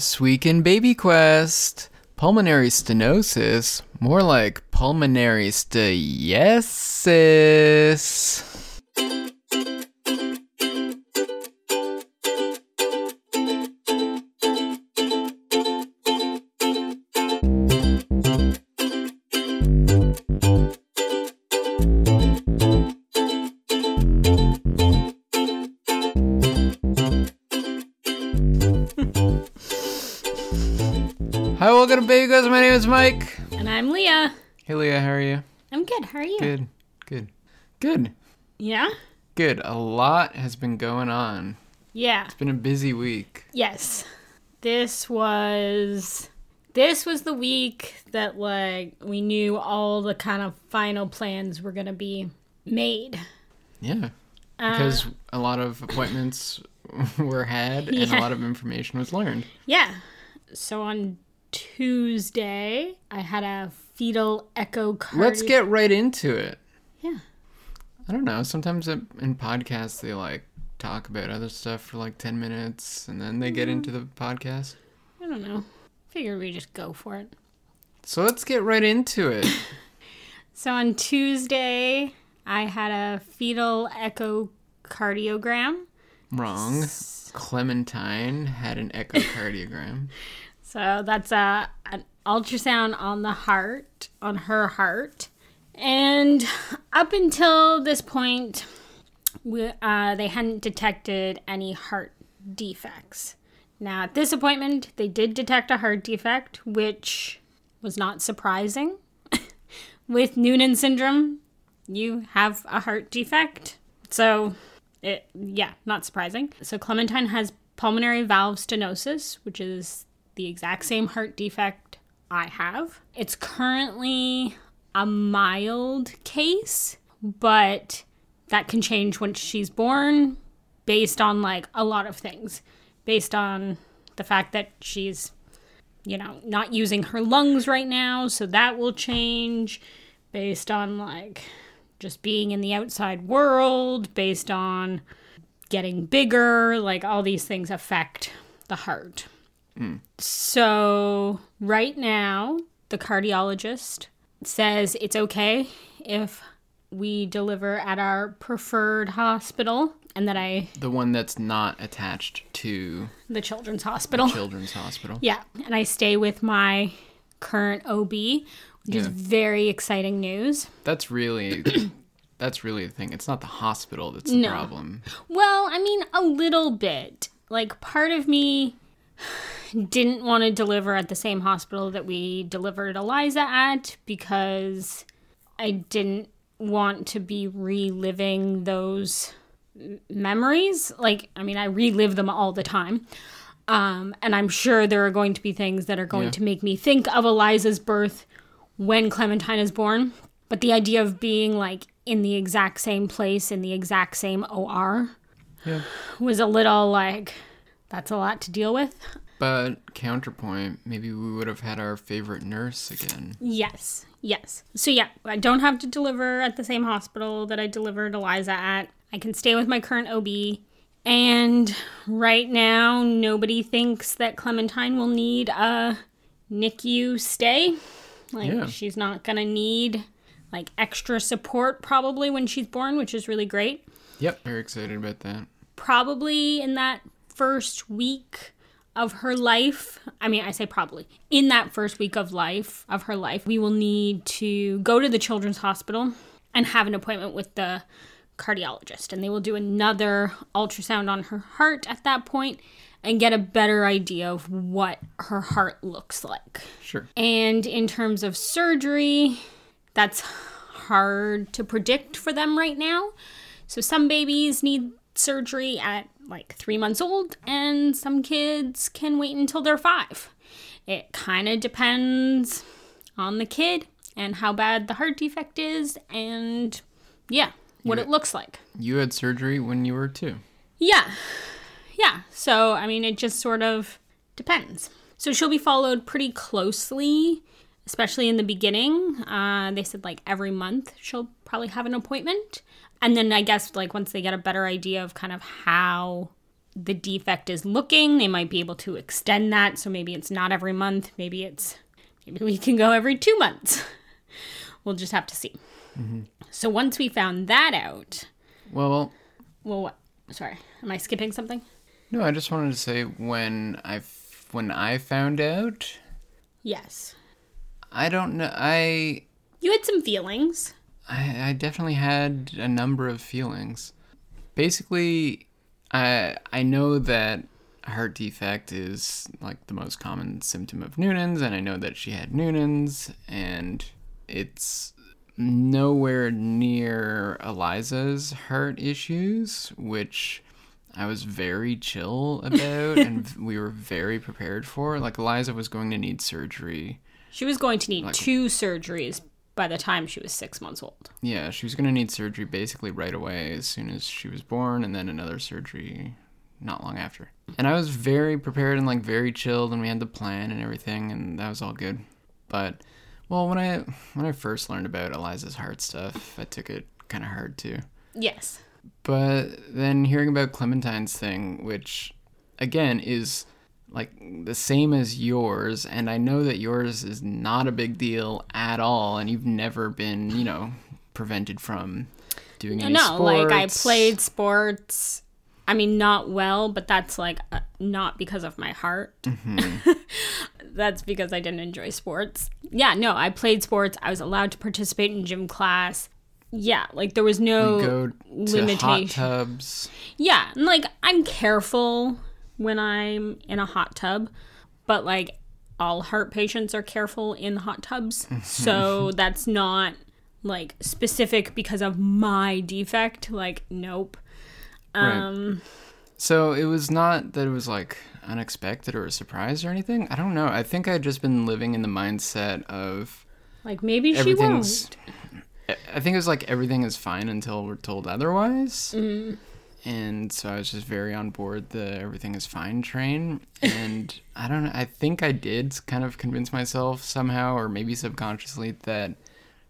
This week in Baby Quest, pulmonary stenosis, more like pulmonary stenosis. Good. How are you? Good, good, good, Yeah? good. A lot has been going on. Yeah. It's been a busy week. Yes. This was this was the week that like we knew all the kind of final plans were going to be made. Yeah, Uh, because a lot of appointments were had and a lot of information was learned. Yeah. So on Tuesday, I had a fetal echocardiogram. Let's get right into it. Yeah. I don't know. Sometimes in podcasts they like talk about other stuff for like 10 minutes and then they get Mm. into the podcast. I don't know. Figured we just go for it. So let's get right into it. So on Tuesday, I had a fetal echocardiogram. Wrong. Clementine had an echocardiogram. So that's a an ultrasound on the heart, on her heart, and up until this point, we, uh, they hadn't detected any heart defects. Now at this appointment, they did detect a heart defect, which was not surprising. With Noonan syndrome, you have a heart defect, so it yeah, not surprising. So Clementine has pulmonary valve stenosis, which is the exact same heart defect I have. It's currently a mild case, but that can change once she's born based on like a lot of things. Based on the fact that she's you know, not using her lungs right now, so that will change based on like just being in the outside world, based on getting bigger, like all these things affect the heart. So, right now, the cardiologist says it's okay if we deliver at our preferred hospital and that I, the one that's not attached to the children's hospital. The Children's Hospital. Yeah, and I stay with my current OB, which is very exciting news. That's really that's really the thing. It's not the hospital that's the No. problem. Well, I mean, a little bit. Like, part of me didn't want to deliver at the same hospital that we delivered Eliza at because I didn't want to be reliving those memories. Like, I mean, I relive them all the time. Um, and I'm sure there are going to be things that are going Yeah. to make me think of Eliza's birth when Clementine is born. But the idea of being like in the exact same place in the exact same OR Yeah. was a little like that's a lot to deal with. But counterpoint, maybe we would have had our favorite nurse again. Yes, yes. So yeah, I don't have to deliver at the same hospital that I delivered Eliza at. I can stay with my current OB. And right now, nobody thinks that Clementine will need a NICU stay. Like Yeah. she's not gonna need like extra support probably when she's born, which is really great. Yep, very excited about that. probably in that first week of her life. I mean, I say probably. In that first week of life of her life, we will need to go to the children's hospital and have an appointment with the cardiologist and they will do another ultrasound on her heart at that point and get a better idea of what her heart looks like. Sure. And in terms of surgery, that's hard to predict for them right now. So some babies need surgery at like three months old, and some kids can wait until they're five. It kind of depends on the kid and how bad the heart defect is, and yeah, what Yeah. it looks like. You had surgery when you were two. Yeah. Yeah. So, I mean, it just sort of depends. So, she'll be followed pretty closely, especially in the beginning. Uh, they said like every month she'll probably have an appointment. And then I guess like once they get a better idea of kind of how the defect is looking. They might be able to extend that. So maybe it's not every month. Maybe it's, maybe we can go every two months. we'll just have to see. Mm-hmm. So once we found that out, Well, well, what? Sorry, am I skipping something? no, I just wanted to say when I when I found out, Yes. I don't know. I You had some feelings. I, I definitely had a number of feelings. Basically, I I know that heart defect is like the most common symptom of Noonan's, and I know that she had Noonan's, and it's nowhere near Eliza's heart issues, which I was very chill about, and we were very prepared for. Like Eliza was going to need surgery. She was going to need two surgeries by the time she was six months old. Yeah, she was going to need surgery basically right away as soon as she was born, and then another surgery not long after. And I was very prepared and like very chilled, and we had the plan and everything, and that was all good. But well, when I when I first learned about Eliza's heart stuff, I took it kind of hard too. Yes. But then hearing about Clementine's thing, which again is like the same as yours, and I know that yours is not a big deal at all, and you've never been, you know, prevented from doing any sports. no, sports. like I played sports. I mean, not well, but that's like uh, not because of my heart. Mm-hmm. that's because I didn't enjoy sports. Yeah, no, I played sports. I was allowed to participate in gym class. Yeah, like there was no go to hot tubs. Yeah, and like I'm careful when I'm in a hot tub, but like all heart patients are careful in hot tubs. so that's not like specific because of my defect. Like, nope. Um, So it was not that it was like unexpected or a surprise or anything. I don't know. I think I'd just been living in the mindset of like maybe she won't. I- I think it was like everything is fine until we're told otherwise. Mm. And so I was just very on board the everything is fine train. And I don't know. I think I did kind of convince myself somehow, or maybe subconsciously, that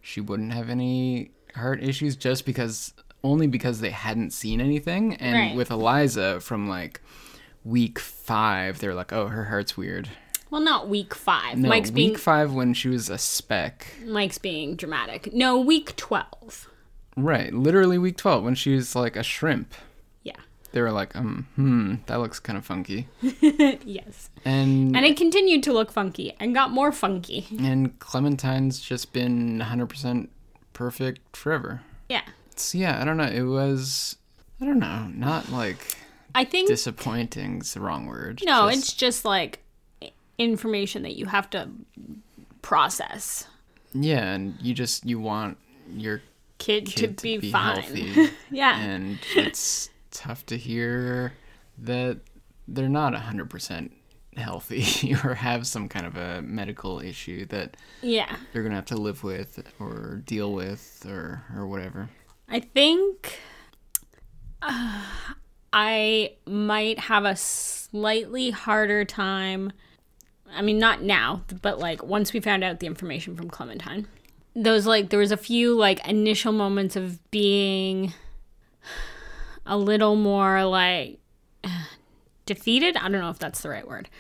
she wouldn't have any heart issues just because, only because they hadn't seen anything. And Right. with Eliza from like week five, they're like, oh, her heart's weird. Well, not week five. No, Mike's week being five when she was a speck. Mike's being dramatic. No, week twelve. Right, literally week 12 when she was like a shrimp. They were like, um, hmm, that looks kind of funky. yes. And And it continued to look funky and got more funky. and Clementine's just been 100% perfect forever. Yeah. So yeah, I don't know. It was I don't know, not like I think disappointing's the wrong word. no, just- it's just like information that you have to process. yeah, and you just you want your Kid, kid to be, fine. healthy. yeah. and it's tough to hear that they're not 100% healthy or have some kind of a medical issue that yeah. they're going to have to live with or deal with or or whatever. I think uh, I might have a slightly harder time. I mean, not now, but like once we found out the information from Clementine. Those like there was a few like initial moments of being a little more like defeated. I don't know if that's the right word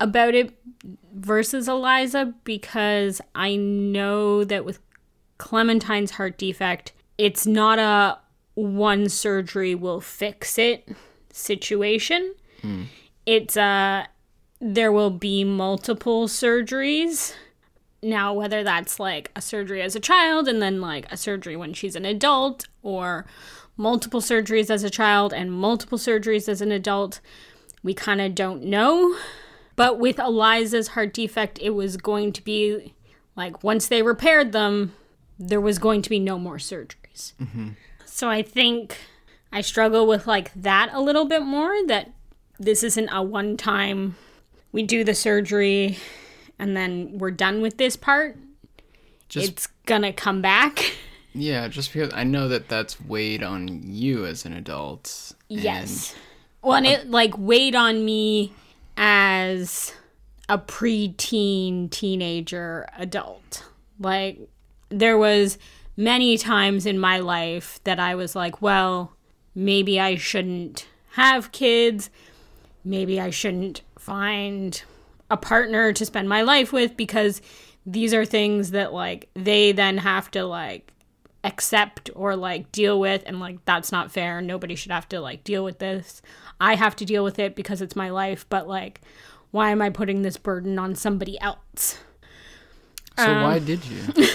about it versus Eliza because I know that with Clementine's heart defect, it's not a one surgery will fix it situation. Hmm. It's a there will be multiple surgeries. Now, whether that's like a surgery as a child and then like a surgery when she's an adult, or multiple surgeries as a child and multiple surgeries as an adult, we kind of don't know. But with Eliza's heart defect, it was going to be like once they repaired them, there was going to be no more surgeries. Mm-hmm. So I think I struggle with like that a little bit more that this isn't a one time we do the surgery and then we're done with this part. Just it's gonna come back. yeah, just because I know that that's weighed on you as an adult. Yes. Well, and it like weighed on me as a preteen, teenager, adult. Like, there was many times in my life that I was like, well, maybe I shouldn't have kids. Maybe I shouldn't find a partner to spend my life with because these are things that like they then have to like accept or like deal with and like that's not fair. Nobody should have to like deal with this. I have to deal with it because it's my life but like why am i putting this burden on somebody else? So um, why did you?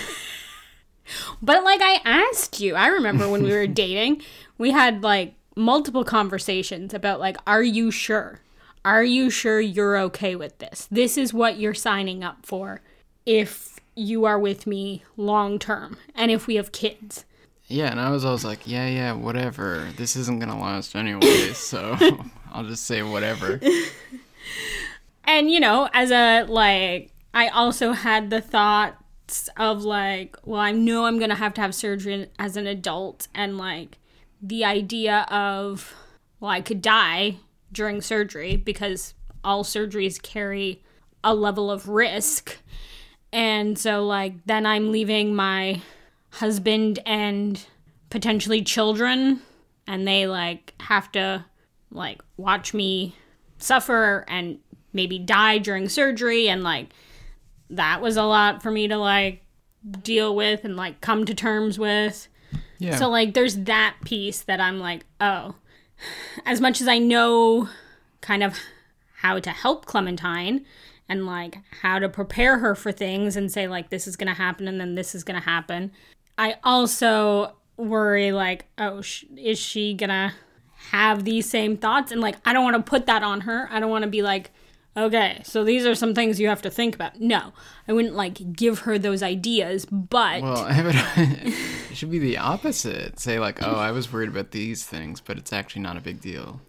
but like i asked you. I remember when we were dating we had like multiple conversations about like are you sure? Are you sure you're okay with this? This is what you're signing up for. If you are with me long term and if we have kids Yeah, and I was always like, yeah, yeah, whatever. This isn't gonna last anyway, so I'll just say whatever. and you know as a like i also had the thoughts of like well i know i'm gonna have to have surgery as an adult and like the idea of well i could die during surgery because all surgeries carry a level of risk and so like then i'm leaving my husband and potentially children and they like have to like watch me suffer and maybe die during surgery and like that was a lot for me to like deal with and like come to terms with Yeah. so like there's that piece that I'm like, oh, as much as I know kind of how to help Clementine and like how to prepare her for things and say like this is going to happen and then this is going to happen, I also worry like, oh, sh- is she going to have these same thoughts and like I don't want to put that on her. I don't want to be like Okay, so these are some things you have to think about. No, I wouldn't like give her those ideas, but well, it should be the opposite. Say like, oh, I was worried about these things, but it's actually not a big deal.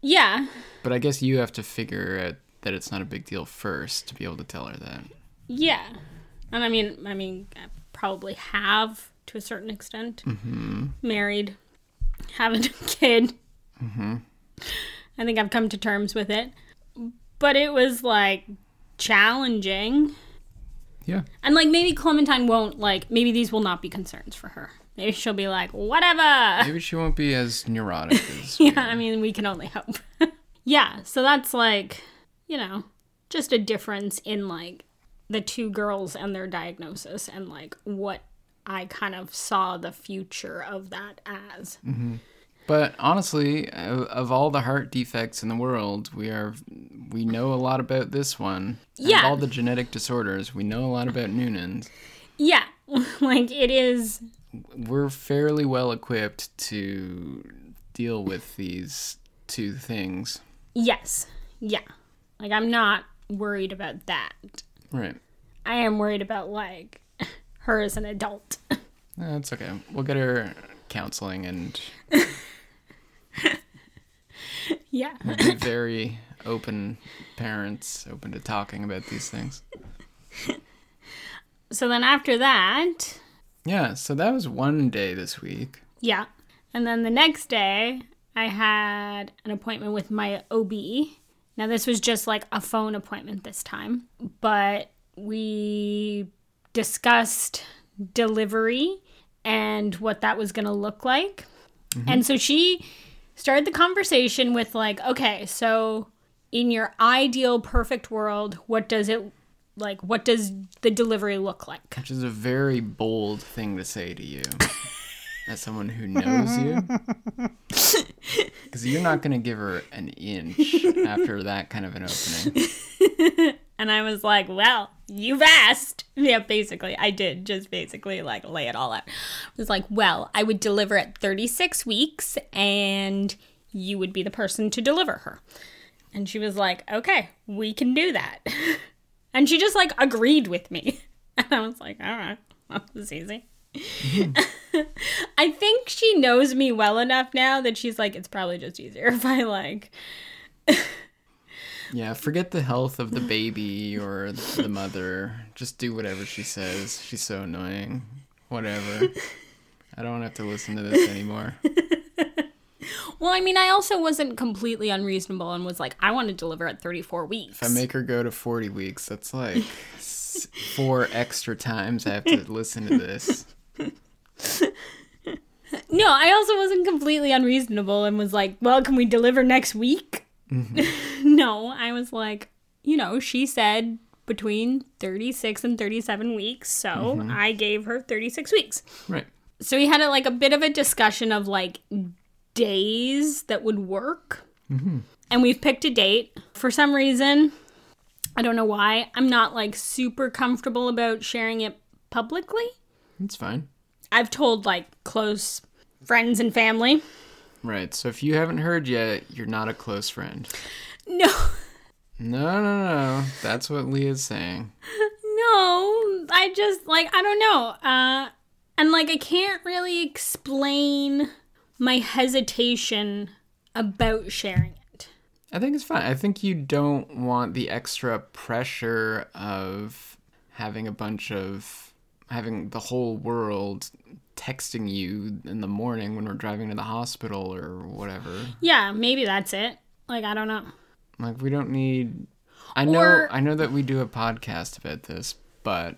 yeah, But I guess you have to figure it out that it's not a big deal first to be able to tell her that. Yeah, and I mean, I mean, I probably have to a certain extent. Mm-hmm. Married, having a kid. Mm-hmm. I think I've come to terms with it, but it was like challenging, Yeah. and like maybe Clementine won't like. Maybe these will not be concerns for her. Maybe she'll be like, whatever. Maybe she won't be as neurotic as. yeah, I mean, we can only hope. yeah, so that's like, you know, just a difference in like the two girls and their diagnosis and like what I kind of saw the future of that as. Mm-hmm. But honestly, of, of all the heart defects in the world, we are we know a lot about this one. Yeah. Of all the genetic disorders, we know a lot about Noonan's. Yeah, like it is. We're fairly well equipped to deal with these two things. Yes, yeah. Like I'm not worried about that. Right. I am worried about like her as an adult. Eh, That's okay. We'll get her counseling and yeah. be very open parents, open to talking about these things. So then after that, Yeah, so that was one day this week. Yeah. And then the next day, I had an appointment with my OB. Now, this was just like a phone appointment this time, but we discussed delivery and what that was going to look like. Mm-hmm. And so she started the conversation with, like, okay, so in your ideal perfect world, what does it like? What does the delivery look like? Which is a very bold thing to say to you. As someone who knows you. Because you're not going to give her an inch after that kind of an opening. And I was like, well, you've asked. Yeah, basically, I did just basically like lay it all out. I was like, well, I would deliver at 36 weeks and you would be the person to deliver her. And she was like, okay, we can do that. And she just like agreed with me. And I was like, all right, well, this is easy. I think she knows me well enough now that she's like, it's probably just easier if I like Yeah, forget the health of the baby or the mother. Just do whatever she says. She's so annoying. Whatever. I don't have to listen to this anymore. Well, I mean, I also wasn't completely unreasonable and was like, I want to deliver at 34 weeks. If I make her go to 40 weeks, that's like s- four extra times I have to listen to this. no, I also wasn't completely unreasonable and was like, well, can we deliver next week? Mm-hmm. no, I was like, you know, she said between 36 and 37 weeks. So mm-hmm. I gave her 36 weeks. Right. So we had a, like a bit of a discussion of like days that would work. Mm-hmm. And we've picked a date. For some reason, I don't know why, I'm not like super comfortable about sharing it publicly. That's fine. I've told like close friends and family. Right. So if you haven't heard yet, you're not a close friend. No, No, no, no. That's what Leah's saying. no, I just like, I don't know. Uh, and like, I can't really explain my hesitation about sharing it. I think it's fine. I think you don't want the extra pressure of having a bunch of having the whole world texting you in the morning when we're driving to the hospital or whatever. Yeah, maybe that's it. Like, I don't know. Like we don't need I know Or- I know that we do a podcast about this, but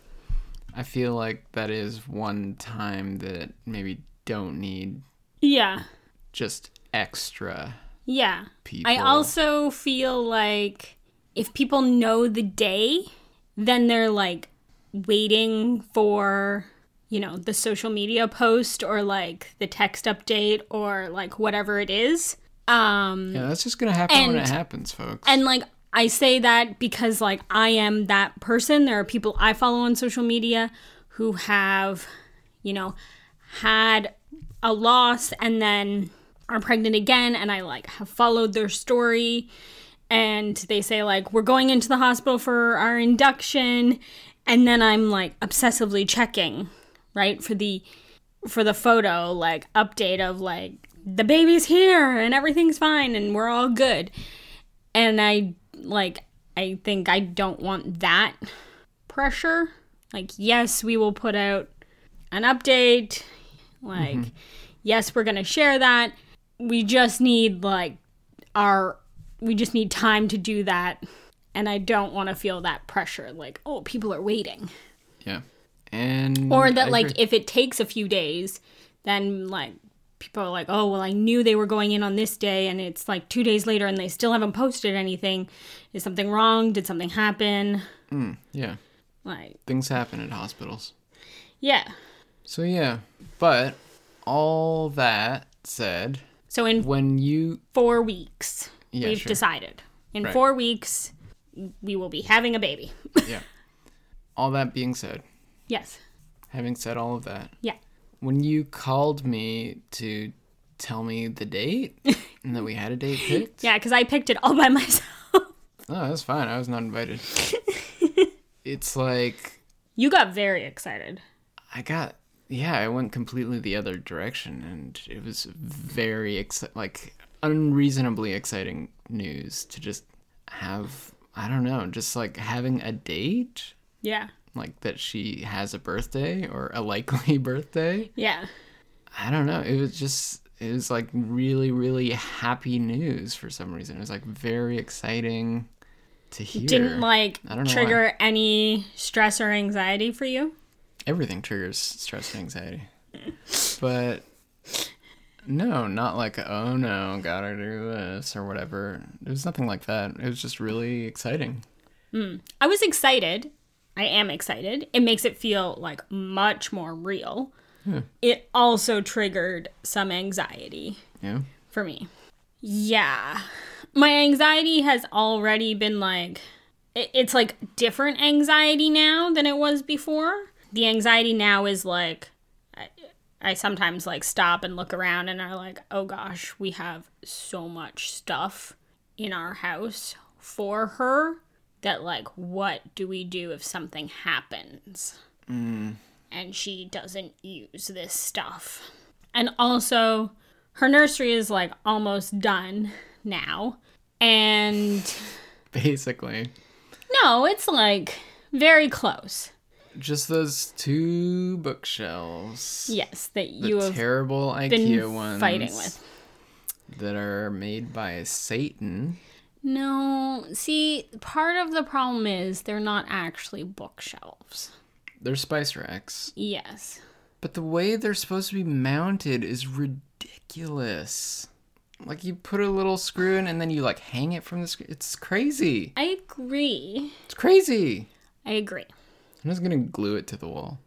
I feel like that is one time that maybe don't need Yeah, just extra yeah. people. I also feel like if people know the day, then they're like waiting for, you know, the social media post or like the text update or like whatever it is. Um Yeah, that's just gonna happen when it happens, folks. and like I say that because like I am that person. There are people I follow on social media who have, you know, had a loss and then are pregnant again and I like have followed their story and they say like we're going into the hospital for our induction and then I'm like obsessively checking, right? For the for the photo like update of like the baby's here and everything's fine and we're all good and I like I think I don't want that pressure. Like yes, we will put out an update. Like mm-hmm. yes, we're going to share that. We just need like our we just need time to do that and I don't want to feel that pressure like oh, people are waiting. yeah. And Or that I like agree. if it takes a few days, then like people are like, "Oh, well, I knew they were going in on this day and it's like 2 days later and they still haven't posted anything. Is something wrong? Did something happen?" Mm, yeah, Like, things happen at hospitals. yeah. So yeah, but all that said, So in when you 4 weeks, Yeah, we've sure. decided. In Right. 4 weeks, we will be having a baby. yeah, all that being said, yes. having said all of that, Yeah. when you called me to tell me the date and that we had a date picked, Yeah, cuz I picked it all by myself. oh, that's fine. I was not invited. it's like you got very excited. I got yeah, I went completely the other direction, and it was very exci- like unreasonably exciting news to just have. I don't know, just like having a date, Yeah. like that she has a birthday or a likely birthday. Yeah. I don't know. It was just it was like really really happy news for some reason. It was like very exciting to hear. Didn't like I don't know trigger any stress or anxiety for you? everything triggers stress and anxiety. But no, not like oh no, gotta do this or whatever. It was nothing like that. It was just really exciting. Hmm. I was excited. I am excited. It makes it feel like much more real. It also triggered some anxiety Yeah. for me. Yeah. My anxiety has already been like, it's like different anxiety now than it was before. The anxiety now is like, I sometimes like stop and look around and are like, oh gosh, we have so much stuff in our house for her that like, what do we do if something happens? Mm. and she doesn't use this stuff. And also, her nursery is like almost done now. And Basically, no, it's like very close. Just those two bookshelves. Yes, that The you have terrible been IKEA ones fighting with. that are made by Satan. No, see, part of the problem is they're not actually bookshelves. They're spice racks. Yes. But the way they're supposed to be mounted is ridiculous. Like you put a little screw in and then you like hang it from the screw. It's crazy. I agree. It's crazy. I agree. I'm just gonna glue it to the wall.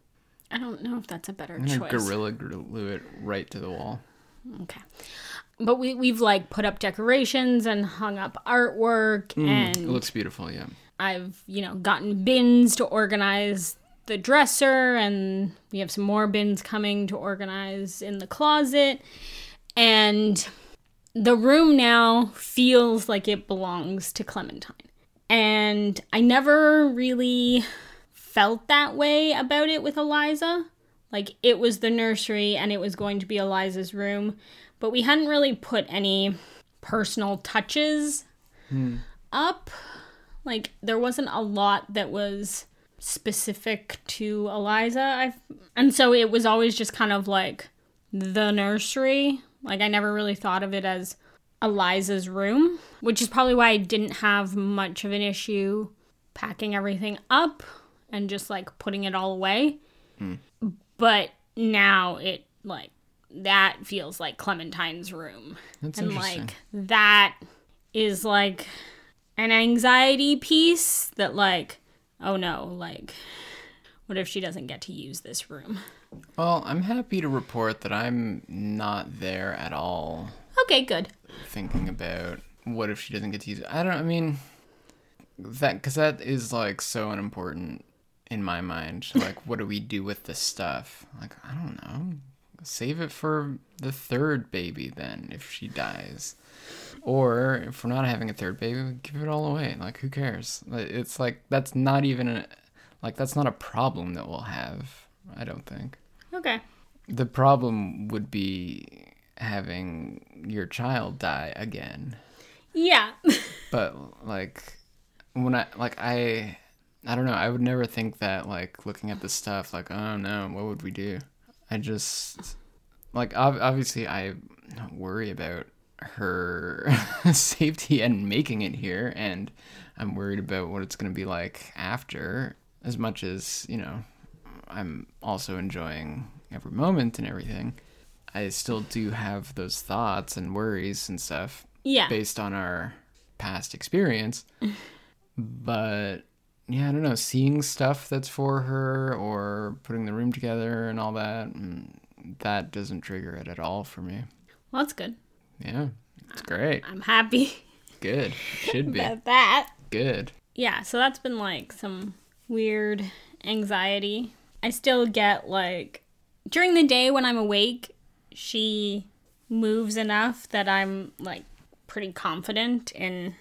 I don't know if that's a better I'm gonna choice. gorilla glue it right to the wall. Okay. But we, we've like put up decorations and hung up artwork mm, It and it looks beautiful, yeah. I've, you know, gotten bins to organize the dresser and we have some more bins coming to organize in the closet. And the room now feels like it belongs to Clementine. And I never really felt that way about it with Eliza. Like it was the nursery and it was going to be Eliza's room, but we hadn't really put any personal touches hmm. up. Like there wasn't a lot that was specific to Eliza. I and so it was always just kind of like the nursery. Like I never really thought of it as Eliza's room, which is probably why I didn't have much of an issue packing everything up and just like putting it all away. Hmm. But now it like that feels like Clementine's room. That's and like that is like an anxiety piece that like oh no, like what if she doesn't get to use this room? Well, I'm happy to report that I'm not there at all Okay, good. thinking about what if she doesn't get to use it. I don't I mean that cuz that is like so unimportant in my mind. Like what do we do with this stuff? Like I don't know. Save it for the third baby then if she dies. Or if we're not having a third baby, give it all away. Like who cares? It's like that's not even a, like that's not a problem that we'll have. I don't think. Okay. The problem would be having your child die again. Yeah. But like when I like I I don't know, I would never think that like looking at the stuff like, oh no, what would we do? I just like ob- obviously I worry about her safety and making it here and I'm worried about what it's going to be like after as much as, you know, I'm also enjoying every moment and everything. I still do have those thoughts and worries and stuff yeah. based on our past experience. but yeah, I don't know, seeing stuff that's for her or putting the room together and all that, mm, that doesn't trigger it at all for me. Well, that's good. Yeah, it's great. I'm happy Good. Should be. about that. Good. Yeah, so that's been like some weird anxiety. I still get like during the day when I'm awake, she moves enough that I'm like pretty confident in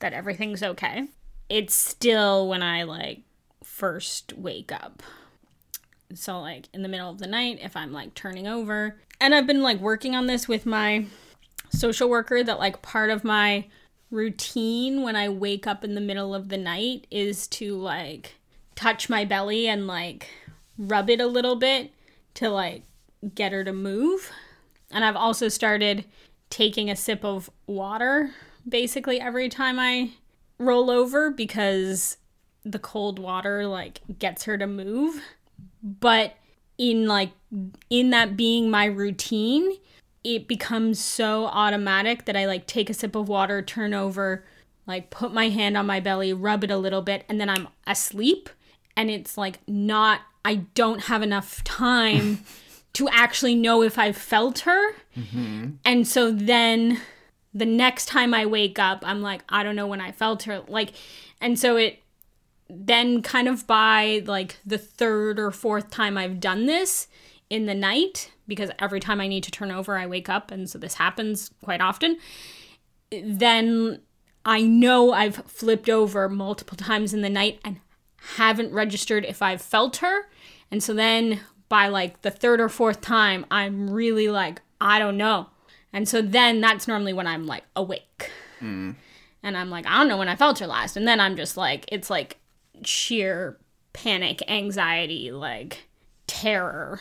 that everything's okay. It's still when I like first wake up. So like in the middle of the night if I'm like turning over. And I've been like working on this with my social worker that like part of my routine when I wake up in the middle of the night is to like touch my belly and like rub it a little bit to like get her to move. And I've also started taking a sip of water basically every time I roll over because the cold water like gets her to move. But in like in that being my routine, it becomes so automatic that I like take a sip of water, turn over, like put my hand on my belly, rub it a little bit, and then I'm asleep. And it's like not, I don't have enough time to actually know if I felt her. Mm-hmm. And so then the next time I wake up, I'm like, I don't know when I felt her. Like, and so it, then kind of by like the third or fourth time I've done this in the night, because every time I need to turn over, I wake up, and so this happens quite often, then I know I've flipped over multiple times in the night and haven't registered if I've felt her. And so then by like the third or fourth time, I'm really like, I don't know. And so then that's normally when I'm like awake. Mm. And I'm like, I don't know when I felt her last. And then I'm just like, it's like sheer panic, anxiety, like terror.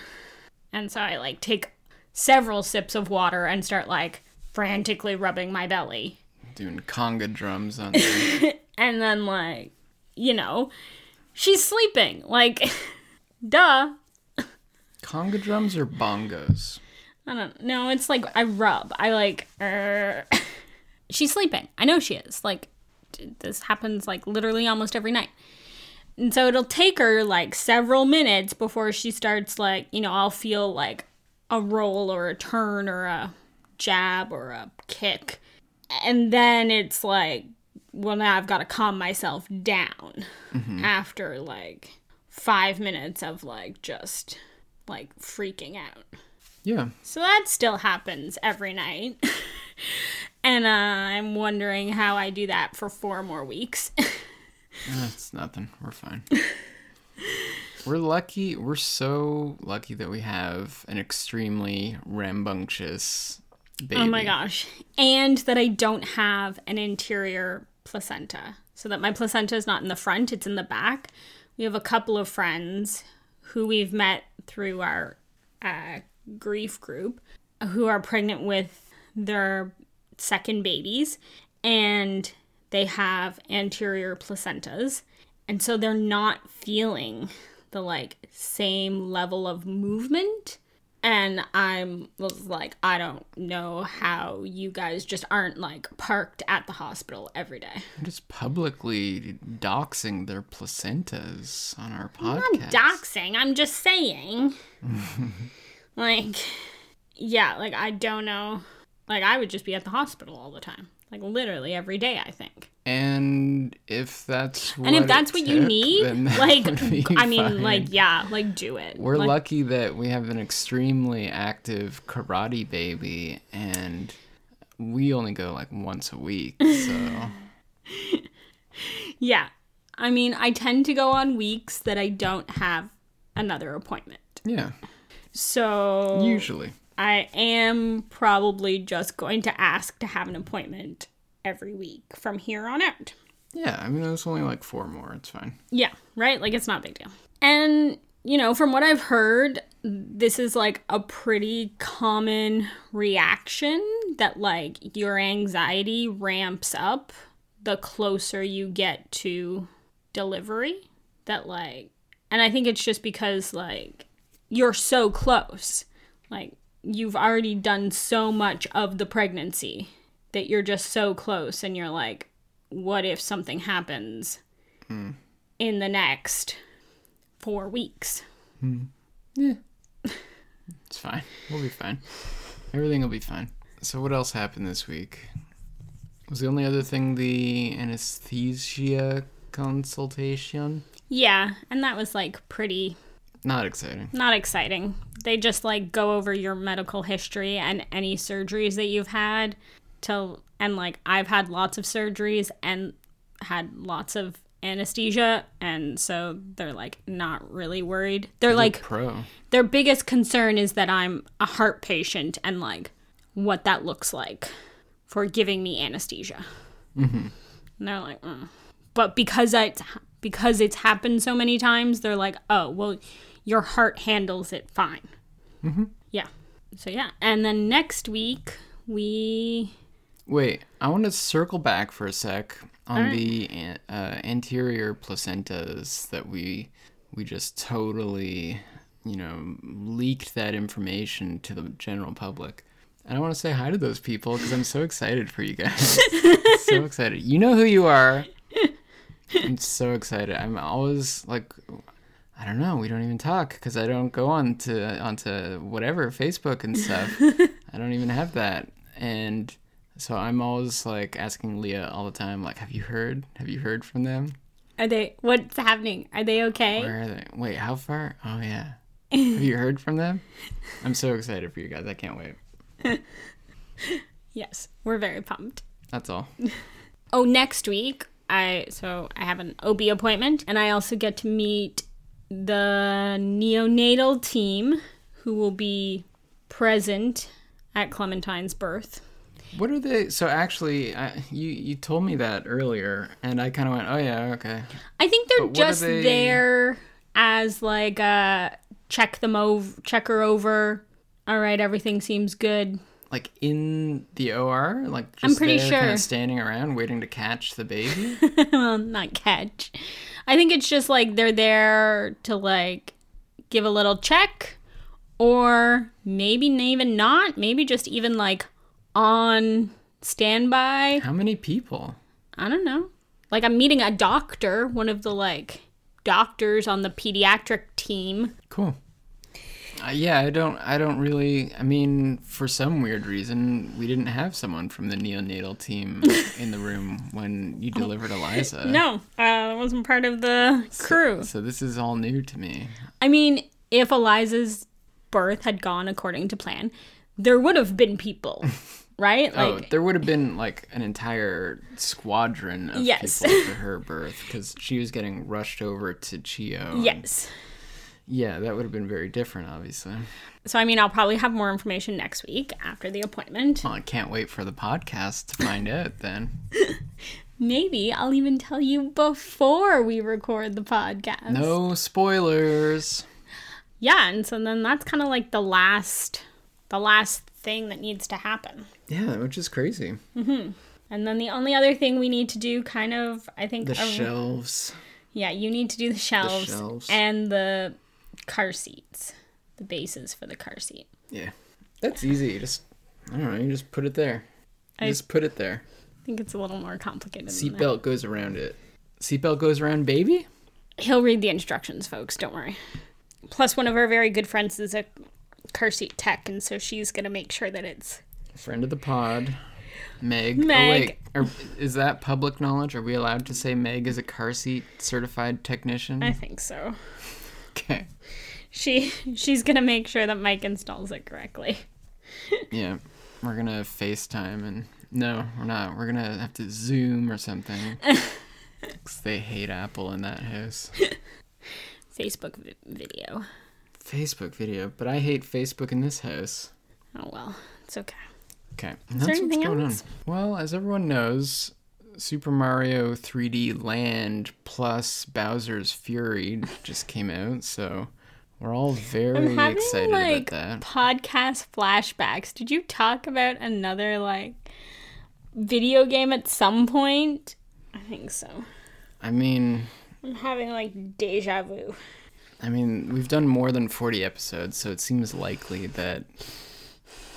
And so I like take several sips of water and start like frantically rubbing my belly. Doing conga drums on. And then like, you know, she's sleeping. Like, duh. conga drums or bongos? I don't know. It's like I rub. I like. Uh, she's sleeping. I know she is. Like this happens like literally almost every night. And so it'll take her like several minutes before she starts like, you know, I'll feel like a roll or a turn or a jab or a kick. And then it's like, well, now I've got to calm myself down after like five minutes of like just like freaking out. Yeah. So that still happens every night. and uh, I'm wondering how I do that for four more weeks. That's nothing. We're fine. we're lucky. We're so lucky that we have an extremely rambunctious baby. oh my gosh. And that I don't have an anterior placenta. So that my placenta is not in the front, it's in the back. We have a couple of friends who we've met through our uh, grief group who are pregnant with their second babies and they have anterior placentas. And so they're not feeling the like same level of movement. And i'm was like i don't know how you guys just aren't like parked at the hospital every day. Just publicly doxing their placentas on our podcast. I'm not doxing i'm just saying like yeah like i don't know. Like i would just be at the hospital all the time. Like literally every day i think. And if that's what and if that's what you need like i mean fine. like yeah like do it. We're Like, lucky that we have an extremely active karate baby, and we only go like once a week. So. Yeah. I mean i tend to go on weeks that i don't have another appointment. Yeah, so usually. i am probably just going to ask to have an appointment every week from here on out Yeah, I mean it's only like four more. It's fine. Yeah, right? Like it's not a big deal. And, you know, from what I've heard, this is like a pretty common reaction that like your anxiety ramps up the closer you get to delivery. That like, and I think it's just because like you're so close. Like you've already done so much of the pregnancy that you're just so close and you're like, what if something happens hmm. in the next four weeks? Hmm. It's fine. We'll be fine. Everything will be fine. So what else happened this week? Was the only other thing the anesthesia consultation? Yeah, and that was like pretty Not exciting. not exciting. They just like go over your medical history and any surgeries that you've had till and like I've had lots of surgeries and had lots of anesthesia and so they're like not really worried. They're You're like pro. their biggest concern is that I'm a heart patient and like what that looks like for giving me anesthesia. Mm-hmm. And they're like, mm. but because it's because it's happened so many times, they're like, oh well, your heart handles it fine. Mm-hmm. Yeah. So yeah, and then next week we Wait, I want to circle back for a sec on the an- uh, anterior placentas that we we just totally, you know, leaked that information to the general public. And I want to say hi to those people because I'm so excited for you guys. so excited. You know who you are. I'm so excited. I'm always like, I don't know. We don't even talk because I don't go on to onto whatever Facebook and stuff. I don't even have that, and so I'm always like asking Leah all the time, like, "Have you heard? Have you heard from them? are they what's happening? Are they okay? Where are they? Wait, how far? Oh yeah, have you heard from them? I'm so excited for you guys. I can't wait. Yes, we're very pumped. That's all. Oh, next week I so I have an OB appointment and I also get to meet the neonatal team who will be present at Clementine's birth. What are they? So actually, I, you you told me that earlier, and I kind of went, "Oh yeah, okay." I think they're But what are just they- there as like uh check them over check her over. All right, everything seems good. Like in the OR, like just I'm pretty there, sure. kind of standing around waiting to catch the baby. well, not catch. I think it's just like they're there to like give a little check or maybe even not. Maybe just even like on standby. How many people? I don't know. Like I'm meeting a doctor, one of the like doctors on the pediatric team. Cool. Uh, yeah, I don't. I don't really. I mean, for some weird reason, we didn't have someone from the neonatal team in the room when you delivered Eliza. No, uh, that wasn't part of the crew. So this is all new to me. I mean, if Eliza's birth had gone according to plan, there would have been people, right? oh, Like, there would have been like an entire squadron of Yes. people for her birth because she was getting rushed over to CHEO. yes. Yeah, that would have been very different, obviously. So, I mean, I'll probably have more information next week after the appointment. Well, I can't wait for the podcast to find out then. Maybe I'll even tell you before we record the podcast. No spoilers. Yeah, and so then that's kind of like the last the last thing that needs to happen. Yeah, which is crazy. Mm-hmm. And then the only other thing we need to do kind of I think The shelves. Yeah, you need to do the shelves, shelves. and the car seats. The bases for the car seat. Yeah. That's easy. You just, I don't know, you just put it there. You I- just put it there. I think it's a little more complicated than that. Seatbelt goes around it. Seatbelt goes around baby? He'll read the instructions, folks, don't worry. Plus one of our very good friends is a car seat tech and so she's going to make sure that it's Friend of the pod. Meg. Oh, Meg. Oh, wait. Are, is that public knowledge? Are we allowed to say Meg is a car seat certified technician? I think so. Okay. She she's going to make sure that Mike installs it correctly. Yeah. We're going to FaceTime and. No, we're not. We're going to have to Zoom or something. Because they hate Apple in that house. Facebook vi- video. Facebook video, but I hate Facebook in this house. Oh well, it's okay. Okay, there anything else? on. Well, as everyone knows, Super Mario 3D Land plus Bowser's Fury just came out, so we're all very I'm having excited like about that. podcast flashbacks. Did you talk about another like video game at some point? I think so. I mean, I'm having like deja vu. I mean, we've done more than 40 episodes, so it seems likely that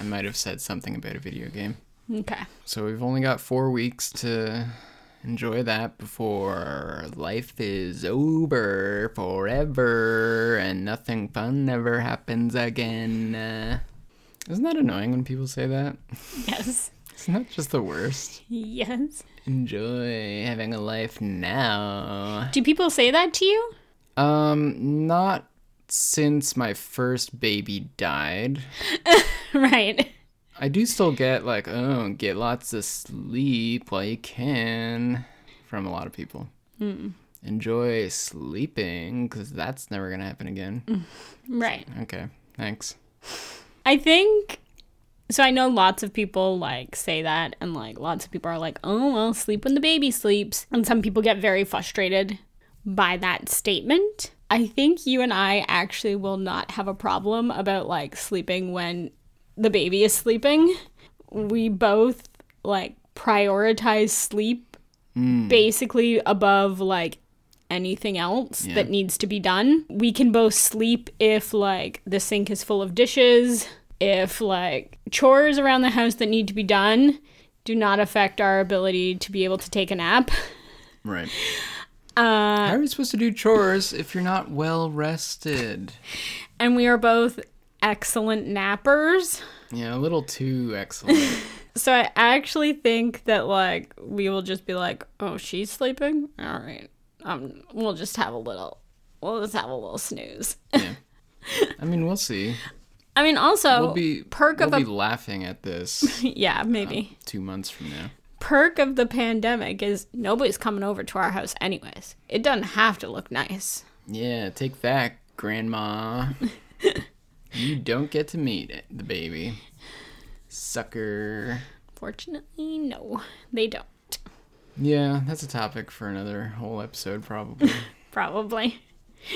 I might have said something about a video game. Okay. So we've only got four weeks to enjoy that before life is over forever and nothing fun ever happens again. Uh, isn't that annoying when people say that? Yes. Isn't that just the worst? Yes. Enjoy having a life now. Do people say that to you? Um, not since my first baby died. right. I do still get like, oh, get lots of sleep while you can from a lot of people. Hmm. Enjoy sleeping because that's never gonna happen again. Right. Okay, thanks. I think so I know lots of people like say that and like lots of people are like, "Oh, well, sleep when the baby sleeps." And some people get very frustrated by that statement. I think you and I actually will not have a problem about like sleeping when the baby is sleeping. We both like prioritize sleep basically above like anything else Yeah. that needs to be done. We can both sleep if like the sink is full of dishes, if like chores around the house that need to be done do not affect our ability to be able to take a nap. Right. Uh, How are you supposed to do chores if you're not well rested? and we are both excellent nappers. Yeah, a little too excellent. So I actually think that like we will just be like, "Oh, she's sleeping. All right, um, we'll just have a little, we'll just have a little snooze." yeah. I mean, we'll see. I mean, also We'll be perk we'll of a be laughing at this yeah, maybe two months from now. perk of the pandemic is nobody's coming over to our house anyways. It doesn't have to look nice. Yeah, take that, Grandma. You don't get to meet it, the baby. Sucker. Fortunately, no, they don't. Yeah, that's a topic for another whole episode, probably. Probably.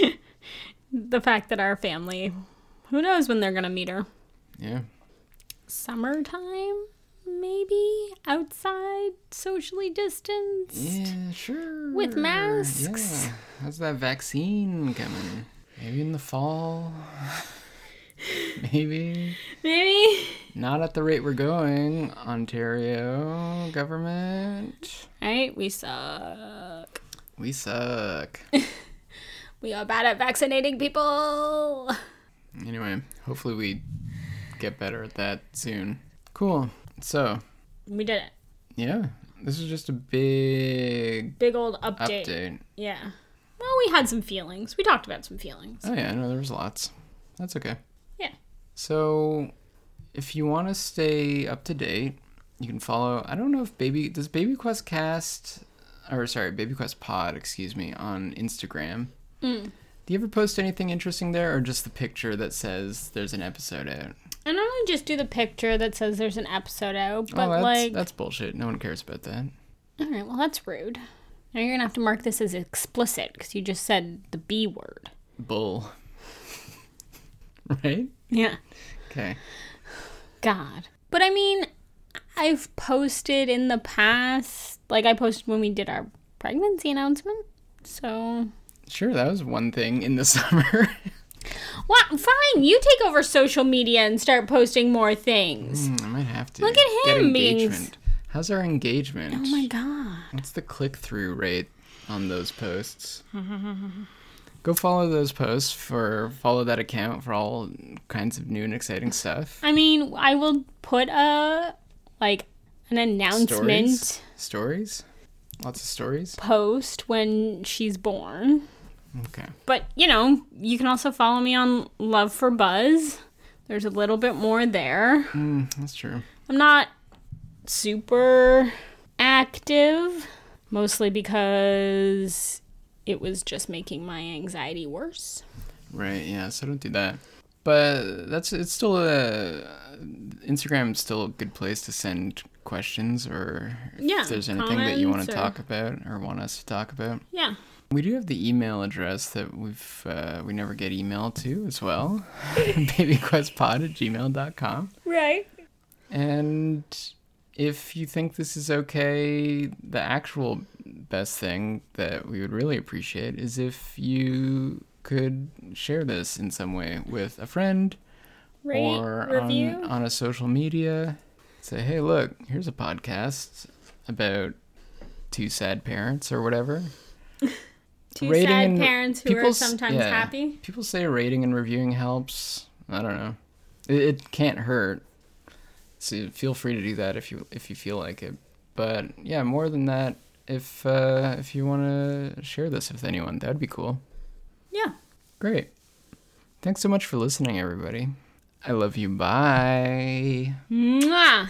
the fact that our family, who knows when they're gonna meet her? yeah. Summertime, maybe outside, socially distanced. Yeah, sure. With masks. Yeah. How's that vaccine coming? Maybe in the fall? Maybe Maybe. not at the rate we're going, Ontario government. Right? We suck. We suck. We are bad at vaccinating people. anyway, hopefully we get better at that soon. Cool. So, We did it. yeah, this is just a big Big old update. update. Yeah. Well, we had some feelings. We talked about some feelings. Oh yeah, I know there was lots. That's okay. So, if you want to stay up to date, you can follow. I don't know if Baby does Baby Quest cast, or sorry, Baby Quest Pod, excuse me, on Instagram. Mm. Do you ever post anything interesting there, or just the picture that says there's an episode out? I normally just do the picture that says there's an episode out, but oh, that's, like, that's bullshit. No one cares about that. all right, well, that's rude. Now you're gonna have to mark this as explicit because you just said the B word. Bull. right? Yeah. Okay. God. But I mean, I've posted in the past, like I posted when we did our pregnancy announcement. So, Sure, that was one thing in the summer. well, fine. You take over social media and start posting more things. Hmm, I might have to. Look at him being- engagement. How's our engagement? Oh my god. What's the click through rate on those posts? Go follow those posts for follow that account for all kinds of new and exciting stuff. I mean, I will put a like an announcement Stories? Stories? Lots of stories? post when she's born. Okay. But, you know, you can also follow me on Love for Buzz. There's a little bit more there. Mm, that's true. I'm not super active, mostly because it was just making my anxiety worse. Right, yeah, so don't do that. But that's it's still a Instagram's still a good place to send questions or Yeah, if there's anything that you want to or- talk about or want us to talk about. Yeah. We do have the email address that we've uh, we never get email to as well. babyquestpod at gmail.com. Right. And if you think this is okay, the actual best thing that we would really appreciate is if you could share this in some way with a friend Rate, or review. on, on a social media. Say, hey, look, here's a podcast about two sad parents or whatever. Two rating sad and- parents who are sometimes yeah. happy. People say rating and reviewing helps. I don't know. It, it can't hurt. So feel free to do that if you if you feel like it. But yeah, more than that, if uh, if you want to share this with anyone, that'd be cool. Yeah. Great. Thanks so much for listening, everybody. I love you. Bye. Mwah.